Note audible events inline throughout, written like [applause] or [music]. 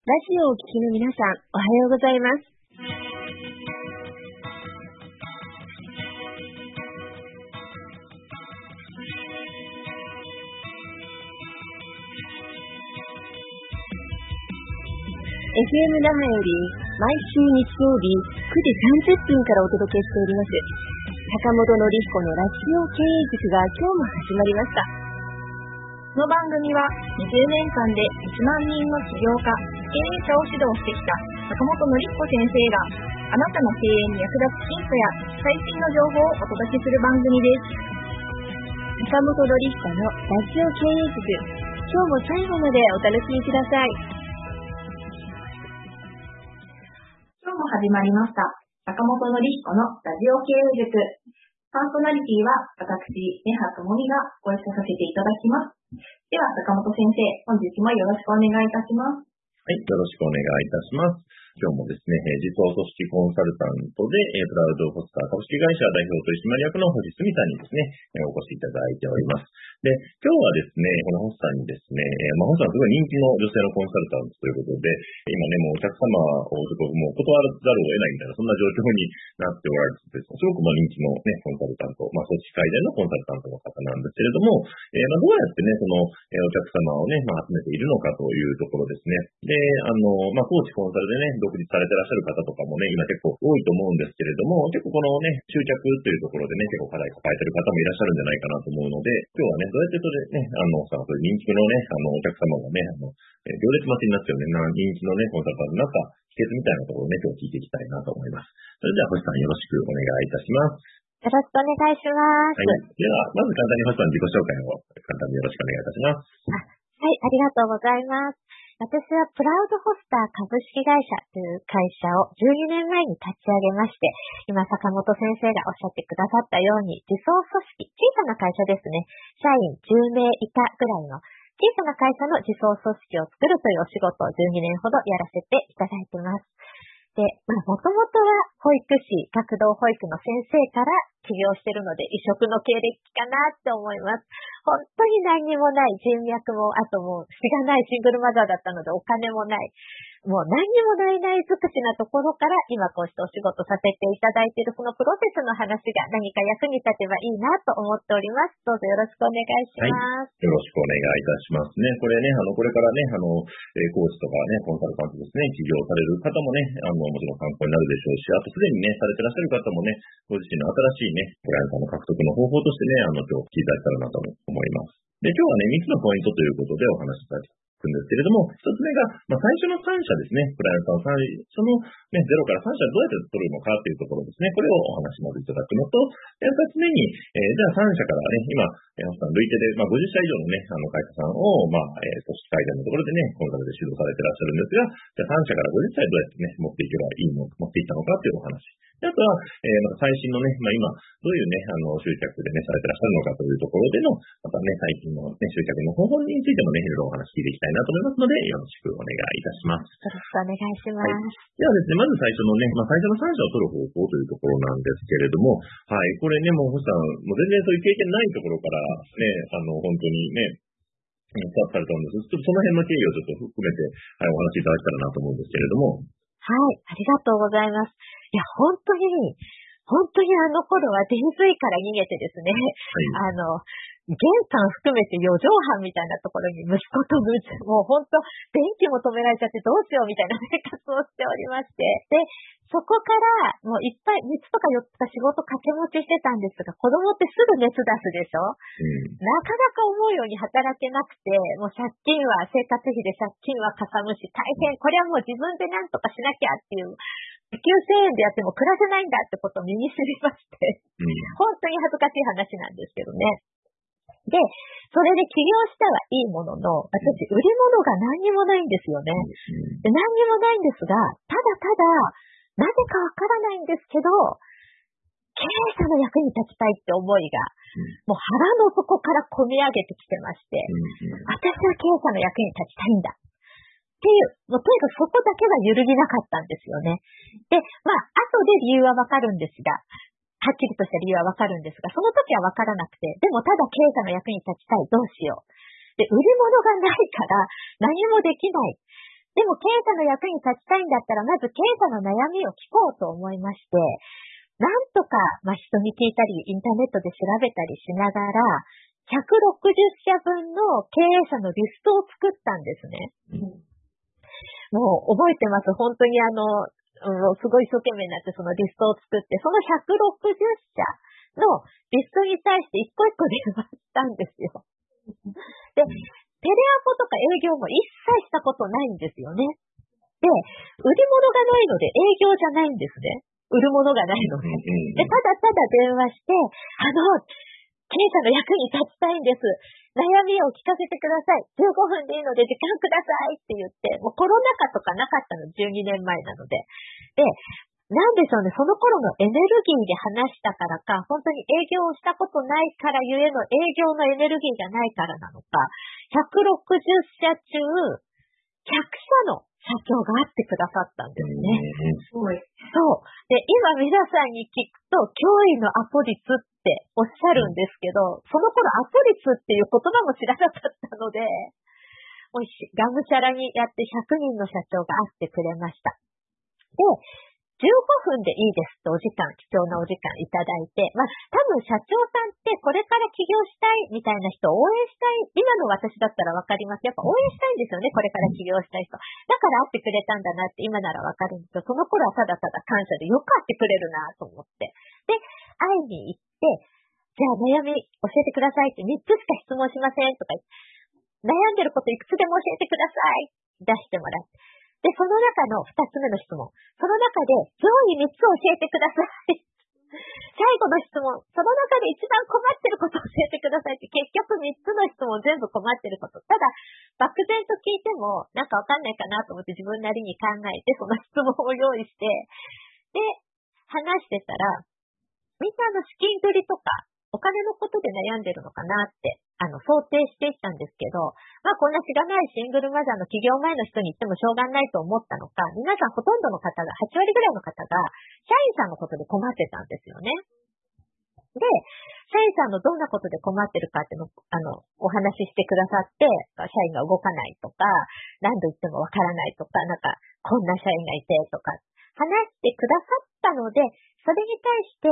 ラジオをお聞きの皆さん、おはようございます。FM 那覇より毎週日曜日9時30分からお届けしております坂本典彦のラジオ経営塾が今日も始まりましたこの番組は20年間で1万人の起業家、経営者を指導してきた坂本典彦先生があなたの経営に役立つヒントや最新の情報をお届けする番組です坂本典彦のラジオ経営塾今日も最後までお楽しみください今日も始まりました坂本典彦のラジオ経営塾パーソナリティは私、根葉智美がご一緒させていただきます。では、坂本先生、本日もよろしくお願いいたします。はい、よろしくお願いいたします。今日もですね、えー実装組織コンサルタントで、えープラウドホスター株式会社代表取締役の星澄さんにですね、えーお越しいただいております。で、今日はですね、この星さんにですね、えーまあ、星さんすごい人気の女性のコンサルタントということで、今ね、もうお客様をちょっともう断らざるを得ないみたいな、そんな状況になっておられてですね、すごくまあ人気のね、コンサルタント、まあ、組織会でのコンサルタントの方なんですけれども、えーまあ、どうやってね、その、えーお客様をね、まあ、集めているのかというところですね。で、あの、まあ、コーチコンサルでね、独立されてらっしゃる方とかもね、今結構多いと思うんですけれども、結構このね、集客というところでね、結構課題抱えてる方もいらっしゃるんじゃないかなと思うので、今日はね、どうやってそれね、あの、さ、そういう人気のね、あの、お客様がね、あの、えー行列待ちになってるね、な人気のね、コンサルタントになった秘訣みたいなところをね、今日聞いていきたいなと思います。それでは、星さんよろしくお願いいたします。よろしくお願いしますはい。では、まず簡単に星さん自己紹介を簡単によろしくお願いいたします。はい、ありがとうございます。私はプラウドホスター株式会社という会社を12年前に立ち上げまして、今坂本先生がおっしゃってくださったように、自走組織、小さな会社ですね。社員10名以下ぐらいの小さな会社の自走組織を作るというお仕事を12年ほどやらせていただいています。で、まあ、もともとは保育士、学童保育の先生から起業してるので、異色の経歴かなって思います。本当に何にもない人脈も、あともう、しがないシングルマザーだったのでお金もない。もう何にもないない尽くしなところから今こうしてお仕事させていただいているそのプロセスの話が何か役に立てばいいなと思っております。どうぞよろしくお願いします。よろしくお願いいたしますね。これね、あの、これからね、あの、えーコーチとかね、コンサルタントですね、起業される方もね、あの、もちろん参考になるでしょうし、あとすでにね、されてらっしゃる方もね、ご自身の新しいね、クライアントの獲得の方法としてね、あの、今日聞いていただけたらなと思います。で、今日はね、3つのポイントということでお話しいただくんですけれども、1つ目が、まあ、最初の3社ですね、クライアントの最初のね、0から3社どうやって取るのかっていうところですね、これをお話しまずいただくのと、で2つ目に、えーじゃあ3社からね、今、えー、さん累計で、まあ、50社以上のね、あの会社さんを、まあ、えー組織会談のところでね、コンサルで指導されてらっしゃるんですが、じゃあ3社から50社へどうやってね、持っていけばいいの、持っていったのかっていうお話。であとは、えーまた最新のね、まあ、今、どういうね、あの、集客でね、されてらっしゃるのかというところでの、またね、最近のね、集客の方法についてもね、いろいろお話聞いていきたいなと思いますので、よろしくお願いいたします。よろしくお願いします。ではですね、まず最初のね、まあ、最初の3社を取る方法というところなんですけれども、はい、これね、もう星さん、もう全然そういう経験ないところからね、あの、本当にね、スタートされたんです。ちょっとその辺の経緯をちょっと含めて、はい、お話しいただけたらなと思うんですけれども、はい、ありがとうございます。いや、本当に、本当にあの頃は [laughs] 電水から逃げてですね、あの、玄関含めて4畳半みたいなところに息子ともう本当、電気も止められちゃってどうしようみたいな生活をしておりまして、で、そこからもういっぱい熱とか4つか仕事掛け持ちしてたんですが、子供ってすぐ熱出すでしょ？うん、なかなか思うように働けなくて、もう借金は、生活費で借金はかさむし、大変、これはもう自分で何とかしなきゃっていう、時給1000円でやっても暮らせないんだってことを身に知りまして、うん、本当に恥ずかしい話なんですけどね。で、それで起業したはいいものの、私、売り物が何にもないんですよね。で何にもないんですが、ただただ、なぜかわからないんですけど、経営者の役に立ちたいって思いが、もう腹の底から込み上げてきてまして、うん、私は経営者の役に立ちたいんだ。っていう、もうとにかくそこだけは揺るぎなかったんですよね。で、まあ、後で理由はわかるんですが、はっきりとした理由はわかるんですが、その時はわからなくて、でもただ経営者の役に立ちたい、どうしよう。で、売り物がないから何もできない。でも経営者の役に立ちたいんだったら、まず経営者の悩みを聞こうと思いまして、なんとか、まあ、人に聞いたり、インターネットで調べたりしながら、160社分の経営者のリストを作ったんですね。もう覚えてます。本当にあの、うん、すごい一生懸命になってそのリストを作って、その160社のリストに対して一個一個電話したんですよ。で、テレアポとか営業も一切したことないんですよね。で、売り物がないので営業じゃないんですね。売るものがないので。で、ただただ電話して、あの、経営者の役に立ちたいんです。悩みを聞かせてください。15分でいいので時間くださいって言って、もうコロナ禍とかなかったの、12年前なので。で、なんでしょうね、その頃のエネルギーで話したからか、本当に営業をしたことないからゆえの営業のエネルギーがないからなのか、160社中、100社の社長が会ってくださったんですね。すごい。そう。で、今皆さんに聞くと、脅威のアポ率っておっしゃるんですけど、その頃アポ率っていう言葉も知らなかったので、おいしい。がむしゃらにやって100人の社長が会ってくれました。で、15分でいいですってお時間、貴重なお時間いただいて、まあ、多分社長さんってこれから起業したいみたいな人を応援したい、今の私だったらわかります。やっぱ応援したいんですよね、これから起業したい人。だから会ってくれたんだなって今ならわかるんですけど、その頃はただただ感謝でよく会ってくれるなと思って。で、会いに行って、じゃあ悩み教えてくださいって3つしか質問しませんとか悩んでることいくつでも教えてください出してもらって。で、その中の二つ目の質問。その中で上位三つ教えてください。最後の質問。その中で一番困ってることを教えてくださいって、結局三つの質問全部困ってること。ただ、漠然と聞いても、なんかわかんないかなと思って自分なりに考えて、その質問を用意して、で、話してたら、みんなの資金繰りとか、お金のことで悩んでるのかなって、あの、想定していったんですけど、まあこんなしがないシングルマザーの起業前の人に言ってもしょうがないと思ったのか、皆さんほとんどの方が、8割ぐらいの方が、社員さんのことで困ってたんですよね。で、社員さんのどんなことで困ってるかっての、あの、お話ししてくださって、社員が動かないとか、何度言ってもわからないとか、なんか、こんな社員がいてとか、話してくださったので、それに対して、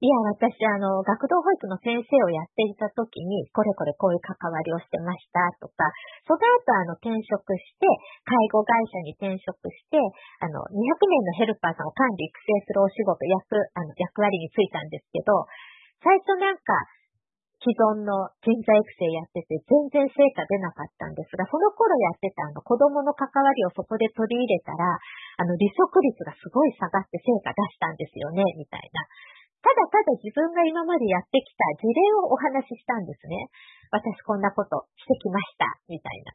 いや、私、あの、学童保育の先生をやっていた時に、これこれこういう関わりをしてましたとか、その後、あの、転職して、介護会社に転職して、あの、200名のヘルパーさんを管理育成するお仕事、役、あの、役割についたんですけど、最初なんか、既存の人材育成やってて全然成果出なかったんですが、その頃やってたあの子供の関わりをそこで取り入れたら、あの離職率がすごい下がって成果出したんですよね、みたいな。ただただ自分が今までやってきた事例をお話ししたんですね。私こんなことしてきました、みたいな。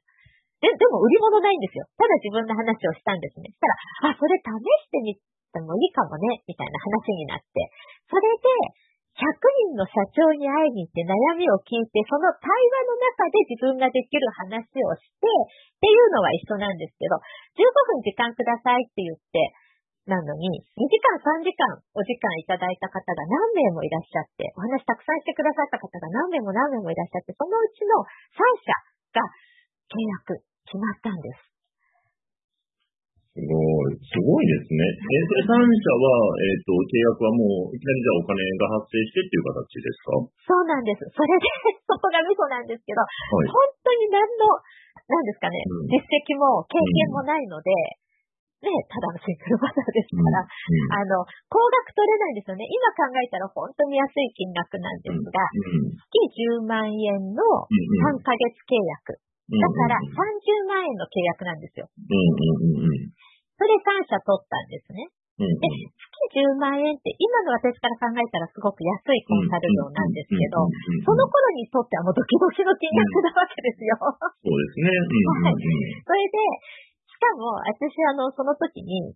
で、でも売り物ないんですよ。ただ自分の話をしたんですね。したら、あ、それ試してみてもいいかもね、みたいな話になって。それで、100人の社長に会いに行って悩みを聞いて、その対話の中で自分ができる話をして、っていうのは一緒なんですけど、15分時間くださいって言って、なのに、2時間、3時間お時間いただいた方が何名もいらっしゃって、お話たくさんしてくださった方が何名も何名もいらっしゃって、そのうちの3社が契約決まったんです。すごい。すごいですね。え、それ3社は、えっ、ー、と、契約はもう、いきなりじゃあお金が発生してっていう形ですか？そうなんです。それで、[laughs] そこがミソなんですけど、はい、本当に何の、何ですかね、うん、実績も経験もないので、ね、ただのシングルマザーですから、うんうん、あの、高額取れないんですよね。今考えたら本当に安い金額なんですが、うんうん、月10万円の3ヶ月契約。だから30万円の契約なんですよ。うんうんうん、それ3社取ったんですね。で、月10万円って今の私から考えたらすごく安いコンサル料なんですけど、その頃にとってはもうドキドキの金額なわけですよ。そうですね。はい。それで、しかも、私、あの、その時に、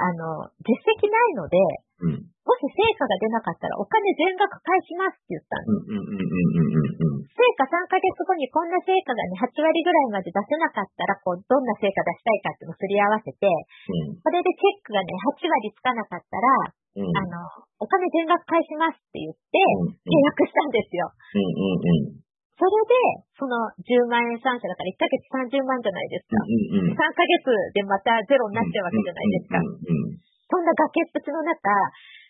あの、実績ないので、うん、もし成果が出なかったらお金全額返しますって言ったんです。成果3ヶ月後にこんな成果がね、8割ぐらいまで出せなかったら、こう、どんな成果出したいかっていうのをすり合わせて、うん、それでチェックがね、8割つかなかったら、うん、あの、お金全額返しますって言って、契約したんですよ。うんうんうんそれで、その10万円3社だから1ヶ月30万じゃないですか。うんうん。3ヶ月でまたゼロになっちゃうわけじゃないですか。そんな崖っぷちの中、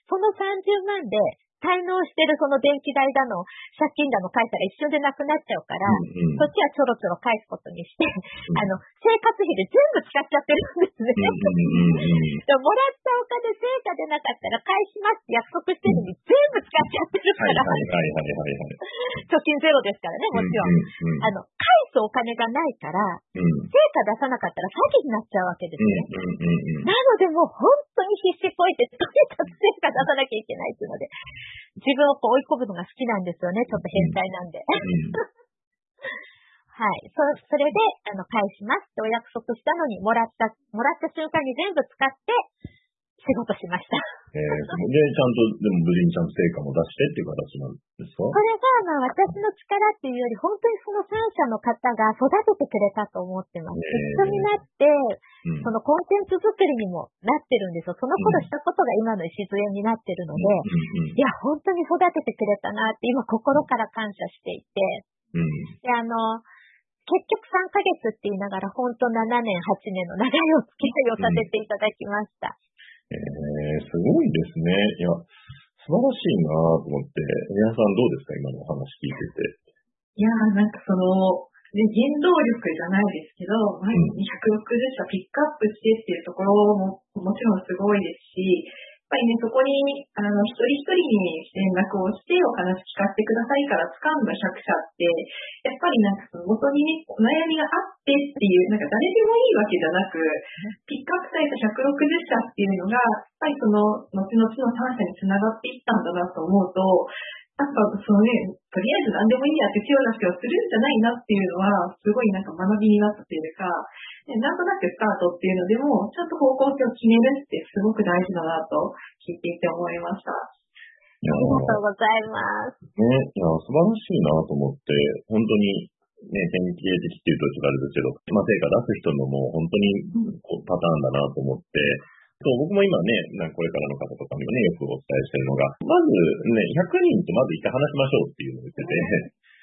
その30万で滞納してるその電気代だの、借金だの返したら一瞬でなくなっちゃうから、うんうんそっちはちょろちょろ返すことにして、んあの、生活費で全部使っちゃってるんですね。うんももらったお金成果でなかったら返しますって約束してるのに全部使っちゃってるから。貯金ゼロですからね、もちろん。うんあの、返すお金がないから、成果出さなかったら詐欺になっちゃうわけですね。なのでもう本当に必死こいて、とにかく成果出さなきゃいけないっていうので、自分をこう追い込むのが好きなんですよね、ちょっと変態なんで。[laughs] はい。そ、それで、あの、返しますってお約束したのに、もらった、もらった瞬間に全部使って、仕事しました。えー、で、ちゃんと、でも無事にちゃんと成果も出してっていう形なんですか？これが、まあ、私の力っていうより、本当にその三社の方が育ててくれたと思ってます。一緒になって、うんそのコンテンツ作りにもなってるんですよ。その頃したことが今の礎になってるので、うんいや、本当に育ててくれたなって、今心から感謝していて、うんうんで、あの、結局3ヶ月って言いながら、本当7年、8年の長いお付き合いをさせていただきました。えー、すごいですね。いや、素晴らしいなと思って。皆さんどうですか？今のお話聞いてて。いやー、なんかその、ね、原動力じゃないですけど、毎日160社ピックアップしてっていうところももちろんすごいですし、ぱりね、そこに、あの、一人一人に連絡をしてお話聞かせてくださいから掴んだ100社って、やっぱりなんかその元にね、お悩みがあってっていう、なんか誰でもいいわけじゃなく、ピックアップされた160社っていうのが、やっぱりその、後々の3社につながっていったんだなと思うと、やっぱそのね、とりあえず何でもいいやって手を出しをするんじゃないなっていうのは、すごいなんか学びになったというか、ねなんとなくスタートっていうのでも、ちゃんと方向性を決めるってすごく大事だなと聞いていて思いました。ありがとうございます。ね、いや、素晴らしいなと思って、本当に、ね、典型的っていうとちょっとあれですけど、まあ、成果出す人のもう本当にこうパターンだなと思って、そう、僕も今ね、なんかこれからの方とかにもね、よくお伝えしてるのが、まずね、100人とまず一回話しましょうっていうのを言ってて、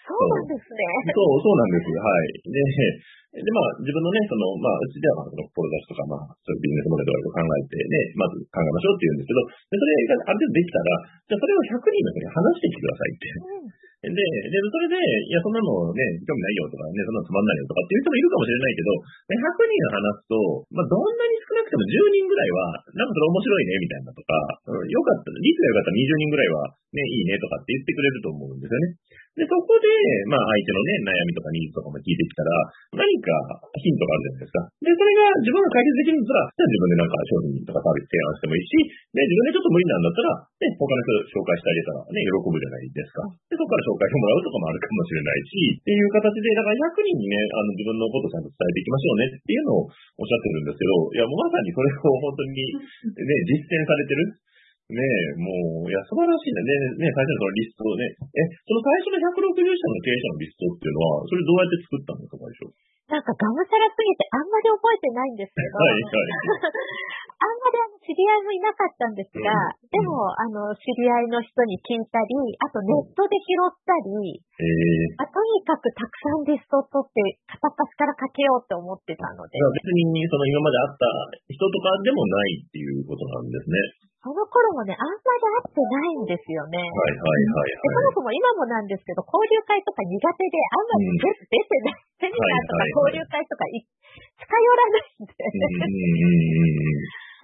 そうなんですね。そう、そうなんです。はい。で、で、まあ、自分のね、その、まあ、うちでは、その、志とか、まあ、そういうビジネスモデルとか考えて、ね、まず考えましょうって言うんですけど、で、それがある程度できたら、じゃあそれを100人の中に話してきてくださいって。うんで、で、それで、いや、そんなのね、興味ないよとかね、そんなのつまんないよとかっていう人もいるかもしれないけど、100人話すと、まあ、どんなに少なくても10人ぐらいは、なんかそれ面白いね、みたいなとか、うんよかった、率が良かったら20人ぐらいは、ね、いいねとかって言ってくれると思うんですよね。で、そこで、まあ、相手のね、悩みとかニーズとかも聞いてきたら、何かヒントがあるじゃないですか。で、それが自分が解決できるんだったら、じゃあ自分でなんか商品とかサービス提案してもいいし、で、自分でちょっと無理なんだったら、ね、他の人紹介してあげたらね、喜ぶじゃないですか。で、そこから紹介してもらうとかもあるかもしれないし、っていう形で、だから100人にね、あの、自分のことをちゃんと伝えていきましょうねっていうのをおっしゃってるんですけど、いや、もうまさにそれを本当にね、実践されてる。ねえ、もう、いや、素晴らしいね。ね、ね、最初のそのリストをね、え、その最初の160社の経営者のリストっていうのは、それどうやって作ったんですか、最初。なんかがむしゃらすぎてあんまり覚えてないんですけど、はい、はい。あんまりあの知り合いもいなかったんですが、うん。でも、あの、知り合いの人に聞いたり、あとネットで拾ったり、えー、あとにかくたくさんリストを取って片っ端からかけようって思ってたので。別に、その今まで会った人とかでもないっていうことなんですね。その頃もね、あんまり会ってないんですよね。はい、はい、はい、でそもそも今もなんですけど、交流会とか苦手で、あんまり出,、出てない。セミナーとか交流会とかい近寄らないんで。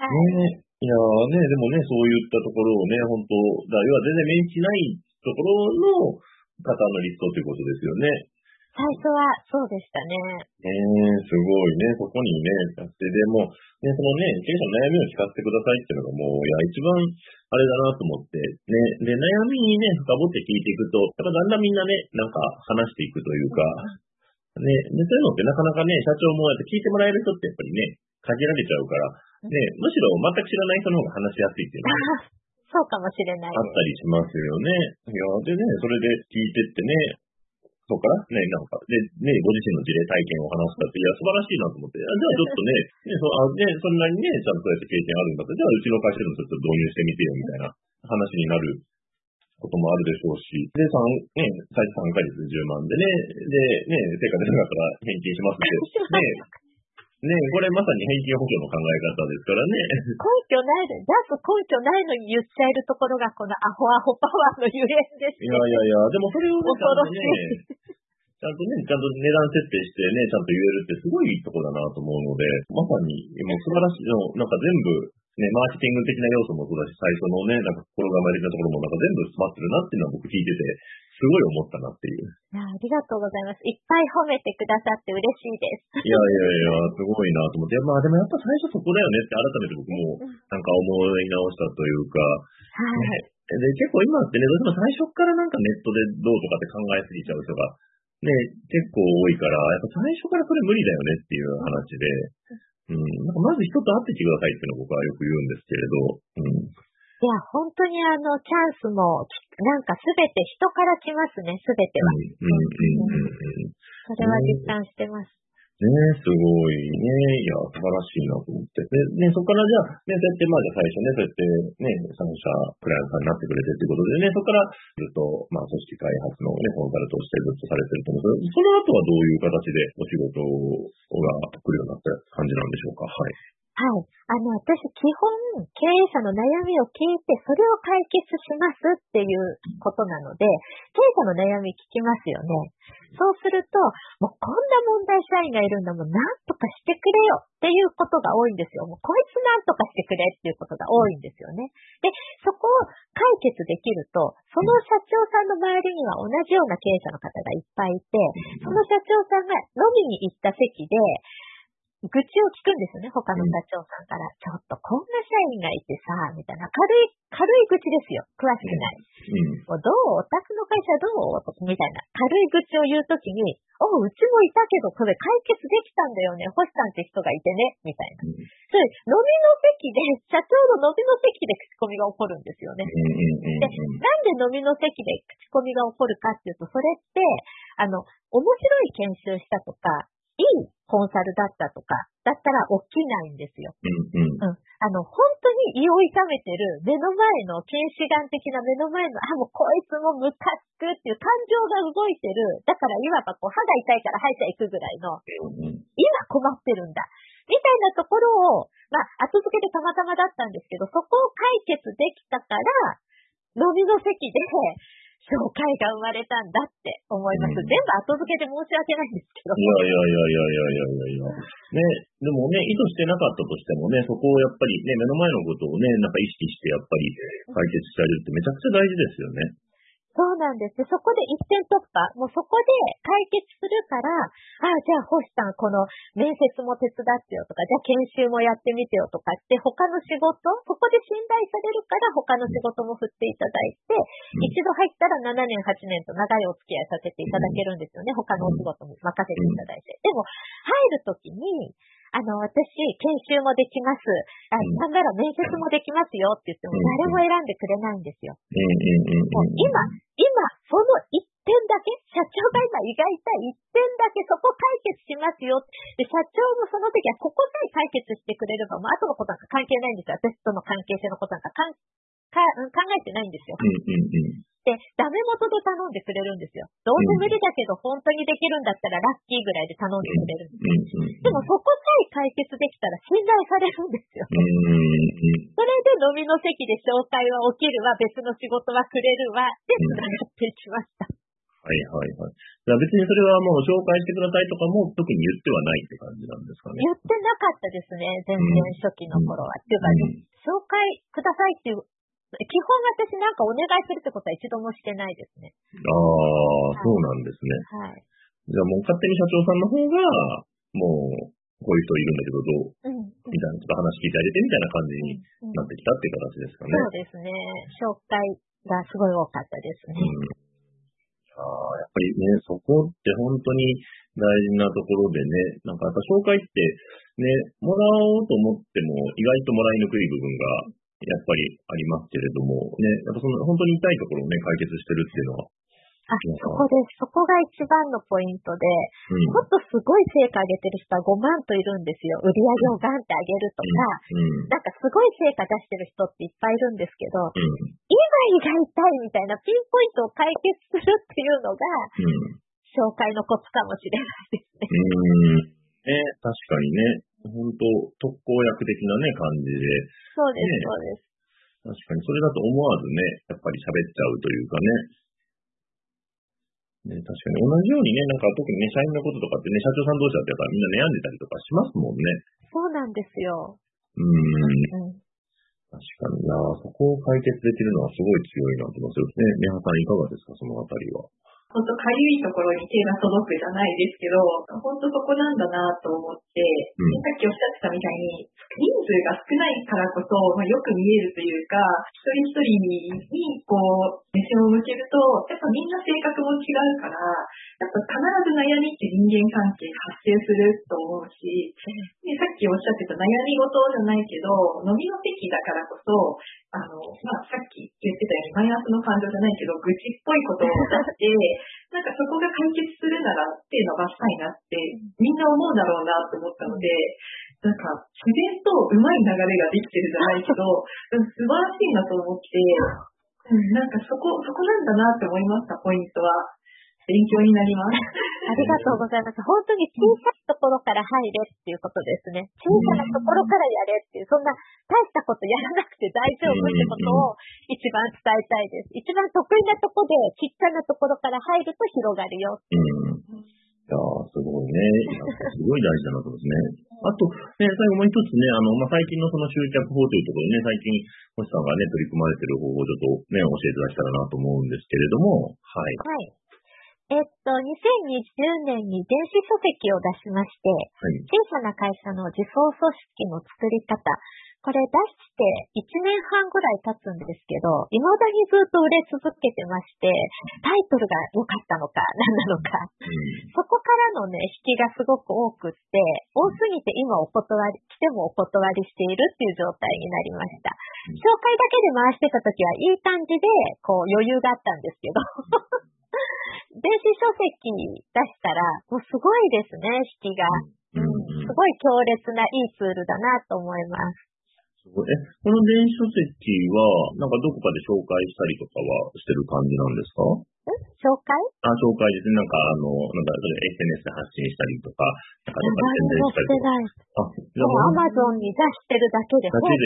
はい。うん、うん、うん、うん。はいねいやーね、でもね、そういったところをね、本当だ要は全然面識ないところの方のリストということですよね。最初はそうでしたね。ええすごいね。そこにね、やって、でも、ね、そのね、経営者の悩みを聞かせてくださいっていうのがもう、いや、一番あれだなと思って、ね、で、悩みにね、深掘って聞いていくと、やっぱだんだんみんなね、なんか話していくというか、ね、で、そういうのってなかなかね、社長もやって聞いてもらえる人ってやっぱりね、限られちゃうから、ね、むしろ全く知らない人の方が話しやすいっていうのがあそうかもしれない。あったりしますよね。いや、でね、それで聞いてってね、そこからね、なんか、で、ね、ご自身の事例体験を話すかって、いや、素晴らしいなと思って、あじゃあちょっとね、ね、そあねそんなにね、ちゃんとそうやって経験あるんだったら、じゃあうちの会社でもちょっと導入してみてよ、みたいな話になることもあるでしょうし、で、三ね、最初3ヶ月10万でね、で、ね、成果出なかったら返金しますって、[laughs] ね、ね、これまさに返金保証の考え方ですからね。根拠ないで、出す根拠ないのに言っちゃえるところがこのアホアホパワーのゆえんですいやいやいや、でもそれをね、ちゃんとね、ちゃんとね、ちゃんと値段設定してね、ちゃんと言えるってすごいいいとこだなと思うので、まさに、もう素晴らしいの、なんか全部、ね、マーケティング的な要素もそうだし、最初のね、なんか心構え的なところもなんか全部詰まってるなっていうのは僕聞いてて、すごい思ったなっていう。いや、ありがとうございます。いっぱい褒めてくださって嬉しいです。いやいやいや、すごいなと思って。まあでもやっぱ最初そこだよねって改めて僕もなんか思い直したというか、はい。で、結構今ってね、どうしても最初からなんかネットでどうとかって考えすぎちゃう人が、ね、結構多いから、やっぱ最初からそれ無理だよねっていう話で、うん、なんかまず人と会ってきてくださいっていうのを僕はよく言うんですけれど、うん。いや、本当にあの、チャンスも、なんかすべて人から来ますね、すべては。うん、うん、うん、うん。それは実感してます。ねすごいね。いや、素晴らしいなと思って。で、ね、そこからじゃあ、ね、そうやって、まあ、じゃあ最初ね、そうやってね、参加クライアントさんになってくれてっていうことでね、そこからずっと、まあ、組織開発のね、コンサルとしてずっとされてると思うんですけど、その後はどういう形でお仕事が来るようになった感じなんでしょうか？はい。はい。あの、私、基本、経営者の悩みを聞いて、それを解決しますっていうことなので、経営者の悩み聞きますよね。そうすると、もうこんな問題社員がいるんだもん、なんとかしてくれよっていうことが多いんですよ。もうこいつなんとかしてくれっていうことが多いんですよね。で、そこを解決できると、その社長さんの周りには同じような経営者の方がいっぱいいて、その社長さんが飲みに行った席で、愚痴を聞くんですよね、他の社長さんから。ちょっとこんな社員がいてさ、みたいな軽い、軽い愚痴ですよ。詳しくない。うん。もうどうお宅の会社どう？みたいな軽い愚痴を言うときに、おう、うちもいたけど、それ解決できたんだよね。星さんって人がいてね。みたいな。うんそれ、飲みの席で、社長の飲みの席で口コミが起こるんですよね。うん。うん。で、なんで飲みの席で口コミが起こるかっていうと、それって、あの、面白い研修したとか、いいコンサルだったとか、だったら起きないんですよ。うん。うん。うん。あの、本当に胃を痛めてる目の前の近視眼的な目の前の、あ、もうこいつもムカつくっていう感情が動いてる。だからいわばこう肌痛いから歯医者行くぐらいの、うん。今困ってるんだ。みたいなところを、まあ、後付けでたまたまだったんですけど、そこを解決できたから、飲みの席で、紹介が生まれたんだって思います。うん全部後付けで申し訳ないんですけど。いやいやいやいやいやいやいや。ね、でもね、意図してなかったとしてもね、そこをやっぱりね、目の前のことをね、なんか意識してやっぱり解決してあげるってめちゃくちゃ大事ですよね。そうなんです。でそこで一点突破。もうそこで解決するから、ああ、じゃあ、星さん、この面接も手伝ってよとか、じゃあ研修もやってみてよとかって、他の仕事、そこで信頼されるから他の仕事も振っていただいて、うん一度入ったら7年、8年と長いお付き合いさせていただけるんですよね。他のお仕事も任せていただいて。でも、入るときに、あの、私、研修もできます。あ、うんなんなら面接もできますよって言っても、誰も選んでくれないんですよ。もう今、今、その一点だけ、社長が今胃が痛い一点だけそこ解決しますよ。で、社長もその時はここさえ解決してくれれば、もう後のことなんか関係ないんですよ。私との関係性のことなんかかんかうん考えてないんですよ。うんうんうん。で、ダメ元で頼んでくれるんですよ。どうせ無理だけど本当にできるんだったらラッキーぐらいで頼んでくれるんですよ。うんうん。でもそこさえ解決できたら信頼されるんですよ。うんうん。それで飲みの席で紹介は起きるわ、別の仕事はくれるわ、で、つながっていきました。はいはいはい。別にそれはもう紹介してくださいとかも特に言ってはないって感じなんですかね。言ってなかったですね、全然初期の頃は。っていうか、うん紹介くださいっていう、基本私なんかお願いするってことは一度もしてないですね。ああ、そうなんですね。はい。じゃあもう勝手に社長さんの方が、もう、こういう人いるんだけどどう？うん。みたいな、ちょっと話聞いてあげてみたいな感じにうんなってきたっていう形ですかね。そうですね。紹介がすごい多かったですね。うん。ああ、やっぱりね、そこって本当に大事なところでね、なんかやっぱ紹介ってね、もらおうと思っても意外ともらいにくい部分がやっぱりありますけれども、ね、やっぱその本当に痛いところをね、解決してるっていうのは、あ、そこです。そこが一番のポイントで、うん、もっとすごい成果上げてる人は5万といるんですよ。売り上げをガンって上げるとか、うん、なんかすごい成果出してる人っていっぱいいるんですけど、うん、今胃が痛いみたいなピンポイントを解決するっていうのが、紹介のコツかもしれないですね。うん。ね、確かにね、本当特効薬的なね、感じで。そうです、そうです。確かに、それだと思わずね、やっぱり喋っちゃうというかね。ね、確かに同じようにね、なんか特にね、社員のこととかってね、社長さん同士だってやっぱみんな悩んでたりとかしますもんね。そうなんですよ。うん。うん確かになそこを解決できるのはすごい強いなと思いますよね。メハさんいかがですか、そのあたりは。本当かゆいところに手が届くじゃないですけど、本当そこなんだなと思って、うん、さっきおっしゃってたみたいに、人数が少ないからこそ、まあ、よく見えるというか、一人一人にこう、目線を向けると、やっぱみんな性格も違うから、やっぱ必ず悩みって人間関係発生すると思うし、でさっきおっしゃってた悩み事じゃないけど、飲みの席だからこそ、あの、まあ、さっき言ってたようにマイナスの感情じゃないけど、愚痴っぽいことを出して、[laughs] なんかそこが解決するなら手伸ばしたいなってみんな思うだろうなと思ったので、なんか自然とうまい流れができてるじゃないけど、[laughs] 素晴らしいなと思って、うん、なんかそこ、そこなんだなって思いました、ポイントは。勉強になります。ありがとうございます。本当に小さいところから入れっていうことですね。小さなところからやれっていう、そんな大したことやらなくて大丈夫ってことを一番伝えたいです。一番得意なとこでちっちゃなところから入ると広がるよ。うん。いやすごいね。すごい大事なことですね。あと、ね、最後もう一つね、あの、まあ、最近のその集客法というところでね、最近、星さんがね、取り組まれてる方法をちょっとね、教えていただけたらなと思うんですけれども、はい。はい。えっと、2020年に電子書籍を出しまして、はい、小さな会社の自走組織の作り方、これ出して1年半ぐらい経つんですけど、未だにずっと売れ続けてまして、タイトルが良かったのか、[laughs] 何なのか、うん、そこからのね、引きがすごく多くって、多すぎて今お断り、来てもお断りしているっていう状態になりました。紹介だけで回してた時はいい感じで、こう余裕があったんですけど、電子書籍出したら、もうすごいですね、引きが。うん、すごい強烈ないいツールだなと思います。え、この電子書籍は、なんかどこかで紹介したりとかはしてる感じなんですか？紹介？あ、紹介ですね。なんか、あの、なんか、それ SNS で発信したりとか、なんか、とか宣伝したりとか。あ、じゃあ、アマゾンに出してるだけで。だけで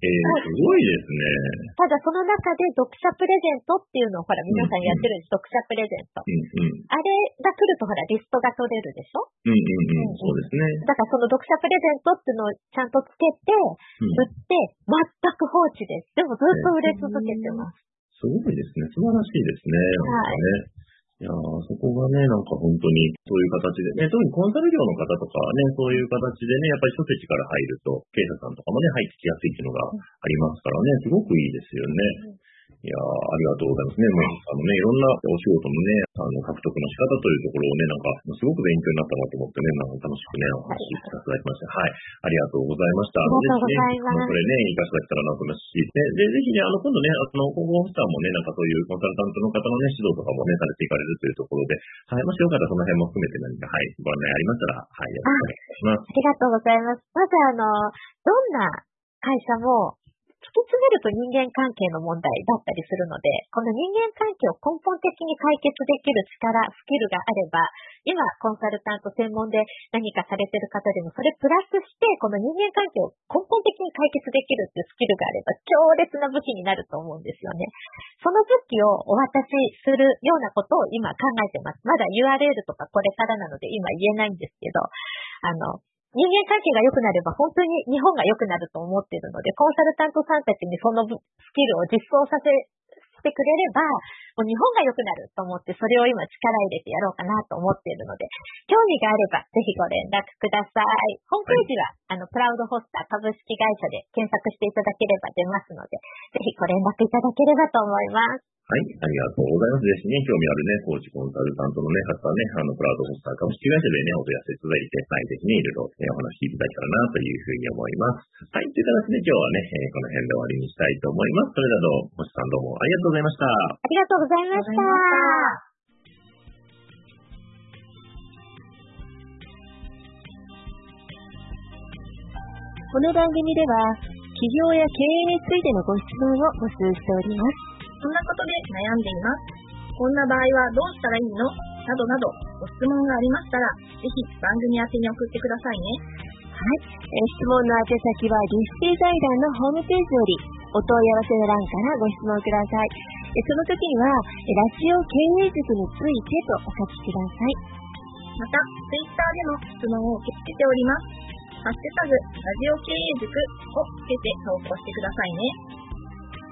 えー、すごいですね。ただその中で読者プレゼントっていうのをほら皆さんやってるんです、読者プレゼント、うんうん。あれが来るとほらリストが取れるでしょ？うんうんうん、そうですね。だからその読者プレゼントっていうのをちゃんとつけて、売って、全く放置です。でもずっと売れ続けてます。すごいですね。素晴らしいですね。はい。いやそこがね、なんか本当にそういう形で、ね、特にコンサル業の方とかはね、そういう形でね、やっぱり書籍から入ると、経営者さんとかもね、入ってきやすいっていうのがありますからね、すごくいいですよね。いやありがとうございますね。もう、あのね、いろんなお仕事のね、あの、獲得の仕方というところをね、なんか、すごく勉強になったなと思ってね、なんか楽しくね、お話しさせていただきました。はい。ありがとうございました。ありがとうございます。これね、活かしていたらなと思いますし、で、ぜひね、あの、今度ね、あの、広報オフィサーもね、なんかそういうコンサルタントの方のね、指導とかもね、されていかれるというところで、はい、もしよかったらその辺も含めて何か、はい、ご案内ありましたら、はい、よろしくお願いします。ありがとうございます。まずあの、どんな会社も突き詰めると人間関係の問題だったりするので、この人間関係を根本的に解決できる力、スキルがあれば、今コンサルタント専門で何かされてる方でも、それプラスして、この人間関係を根本的に解決できるっていうスキルがあれば、強烈な武器になると思うんですよね。その武器をお渡しするようなことを今考えてます。まだ URL とかこれからなので今言えないんですけど、あの、人間関係が良くなれば本当に日本が良くなると思っているので、コンサルタントさんたちにそのスキルを実装させてくれれば、もう日本が良くなると思って、それを今力入れてやろうかなと思っているので、興味があればぜひご連絡ください。ホームページは、あの、プラウドホスター株式会社で検索していただければ出ますので、ぜひご連絡いただければと思います。はい、ありがとうございます。ぜひね、興味あるね、コーチコンサルタントのね、方はね、あの、プラウドホスター株式会社でね、お問い合わせいただいて、はい、ぜひね、いろいろ、えお話しいただけたらな、というふうに思います。はい、という形で今日はね、えこの辺で終わりにしたいと思います。それではどうも、星さんどうもありがとうございました。ありがとうございました。この番組では、企業や経営についてのご質問を募集しております。そんなことで悩んでいます。こんな場合はどうしたらいいの？などなど、ご質問がありましたら、ぜひ番組宛てに送ってくださいね。はい。え質問の宛先は、リスティ財団のホームページより、お問い合わせの欄からご質問ください。その時には、ラジオ経営塾についてとお書きください。また、ツイッターでの質問を受け付けております。ハッシュタグ、ラジオ経営塾をつけて投稿してくださいね。